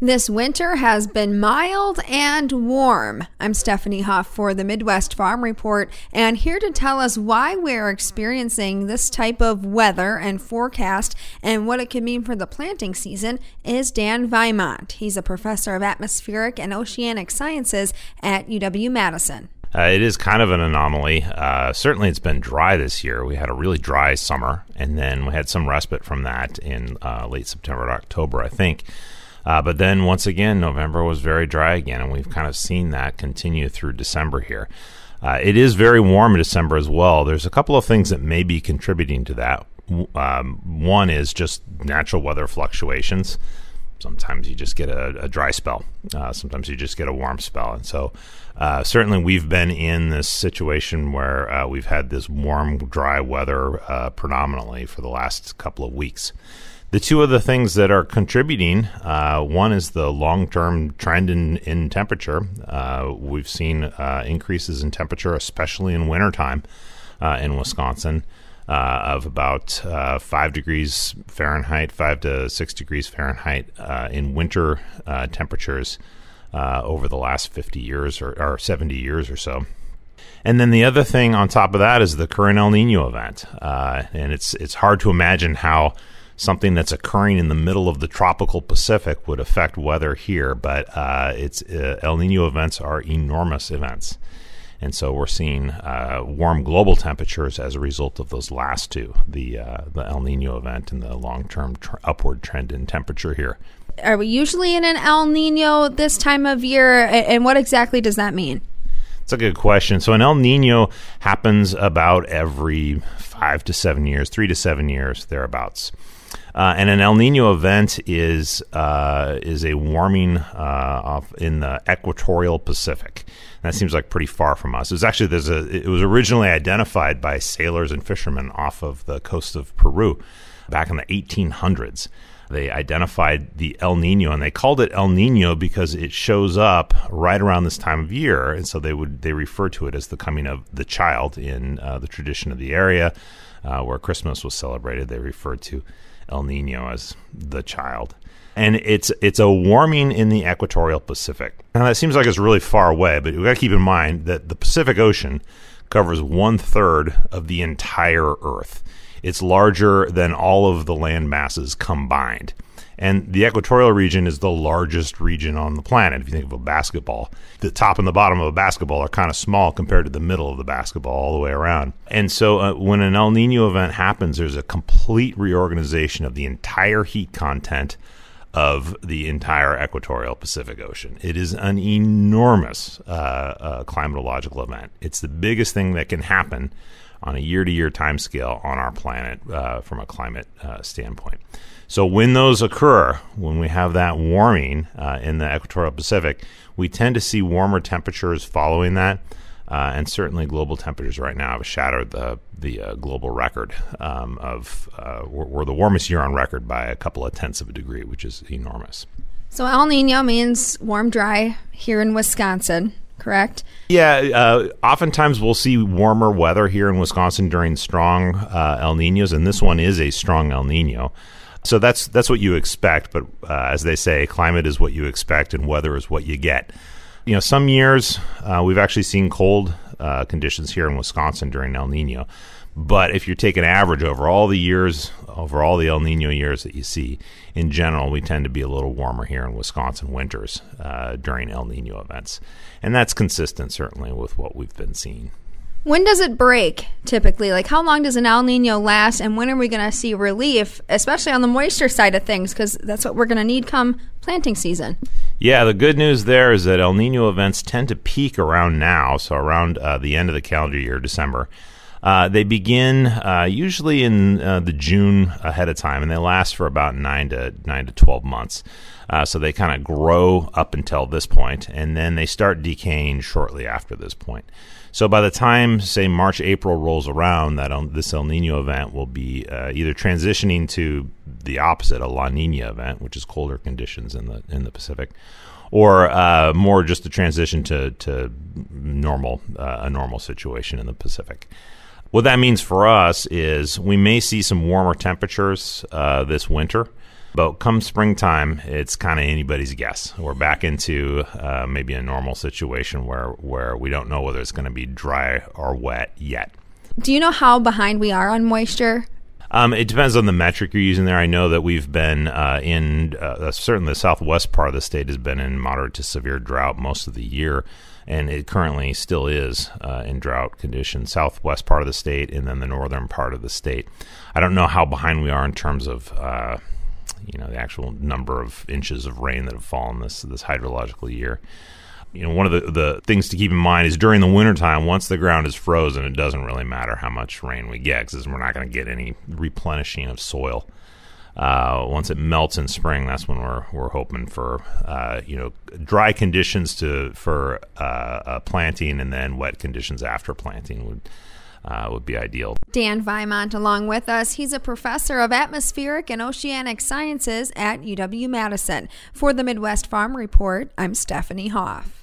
This winter has been mild and warm. I'm Stephanie Hoff for the Midwest Farm Report, and here to tell us why we're experiencing this type of weather and forecast and what it could mean for the planting season is Dan Vimont. He's a professor of atmospheric and oceanic sciences at UW Madison. Uh, it is kind of an anomaly. Uh, certainly, it's been dry this year. We had a really dry summer, and then we had some respite from that in uh, late September to October, I think. Uh, but then once again, November was very dry again, and we've kind of seen that continue through December here. Uh, it is very warm in December as well. There's a couple of things that may be contributing to that. Um, one is just natural weather fluctuations. Sometimes you just get a, a dry spell. Uh, sometimes you just get a warm spell, and so uh, certainly we've been in this situation where uh, we've had this warm, dry weather uh, predominantly for the last couple of weeks. The two other things that are contributing uh, one is the long term trend in, in temperature. Uh, we've seen increases in temperature, especially in wintertime in Wisconsin, uh, of about uh, 5 degrees Fahrenheit, 5 to 6 degrees Fahrenheit in winter temperatures over the last 50 years or, or 70 years or so. And then the other thing on top of that is the current El Nino event, and it's it's hard to imagine how something that's occurring in the middle of the tropical Pacific would affect weather here, but uh, it's uh, El Nino events are enormous events. And so we're seeing uh, warm global temperatures as a result of those last two, the uh, the El Nino event and the long term tr- upward trend in temperature here. Are we usually in an El Nino this time of year? And what exactly does that mean? It's a good question. So an El Nino happens about every five to seven years, three to seven years, thereabouts. Uh, and an El Nino event is uh, is a warming uh, off in the equatorial Pacific. that seems like pretty far from us. It was actually there's a it was originally identified by sailors and fishermen off of the coast of Peru back in the 1800s. They identified the El Nino and they called it El Nino because it shows up right around this time of year, and so they would they refer to it as the coming of the child in uh, the tradition of the area uh, where Christmas was celebrated. They referred to El Nino as the child. And it's it's a warming in the equatorial Pacific. Now that seems like it's really far away, but we got to keep in mind that the Pacific Ocean covers one third of the entire Earth. It's larger than all of the land masses combined. And the equatorial region is the largest region on the planet. If you think of a basketball, the top and the bottom of a basketball are kind of small compared to the middle of the basketball all the way around. And so uh, when an El Nino event happens, there's a complete reorganization of the entire heat content of the entire equatorial Pacific Ocean. It is an enormous uh, uh, climatological event. It's the biggest thing that can happen on a year to year time scale on our planet uh, from a climate uh, standpoint. So when those occur, when we have that warming uh, in the equatorial Pacific, we tend to see warmer temperatures following that. Uh, and certainly, global temperatures right now have shattered the the uh, global record um, of uh, we're, we're, the warmest year on record by a couple of tenths of a degree, which is enormous. So El Nino means warm, dry here in Wisconsin, correct? Yeah. Uh, oftentimes, we'll see warmer weather here in Wisconsin during strong uh, El Ninos, and this one is a strong El Nino. So that's that's what you expect. But uh, as they say, climate is what you expect, and weather is what you get. You know, some years uh, we've actually seen cold uh, conditions here in Wisconsin during El Nino. But if you take an average over all the years, over all the El Nino years that you see, in general, we tend to be a little warmer here in Wisconsin winters uh, during El Nino events. And that's consistent, certainly, with what we've been seeing. When does it break typically? Like, how long does an El Nino last, and when are we going to see relief, especially on the moisture side of things? Because that's what we're going to need come planting season. Yeah, the good news there is that El Nino events tend to peak around now, so around uh, the end of the calendar year, December. Uh, they begin uh, usually in uh, the June ahead of time, and they last for about nine to nine to twelve months. Uh, so they kind of grow up until this point, and then they start decaying shortly after this point. So by the time, say, March, April rolls around, that this El Nino event will be uh, either transitioning to the opposite, a La Nina event, which is colder conditions in the in the Pacific, or uh, more just a transition to to normal uh, a normal situation in the Pacific. What that means for us is we may see some warmer temperatures uh, this winter. But come springtime, it's kind of anybody's guess. We're back into uh, maybe a normal situation where where we don't know whether it's going to be dry or wet yet. Do you know how behind we are on moisture? Um, it depends on the metric you're using there. I know that we've been uh, in uh, certainly the southwest part of the state has been in moderate to severe drought most of the year, and it currently still is uh, in drought conditions. Southwest part of the state, and then the northern part of the state. I don't know how behind we are in terms of uh, you know the actual number of inches of rain that have fallen this this hydrological year you know, one of the, the things to keep in mind is during the wintertime, once the ground is frozen, it doesn't really matter how much rain we get because we're not going to get any replenishing of soil. Uh, once it melts in spring, that's when we're we're hoping for uh, you know dry conditions to for uh, uh planting, and then wet conditions after planting would uh, would be ideal. Dan Vimont along with us. He's a professor of atmospheric and oceanic sciences at UW Madison. For the Midwest Farm Report, I'm Stephanie Hoff.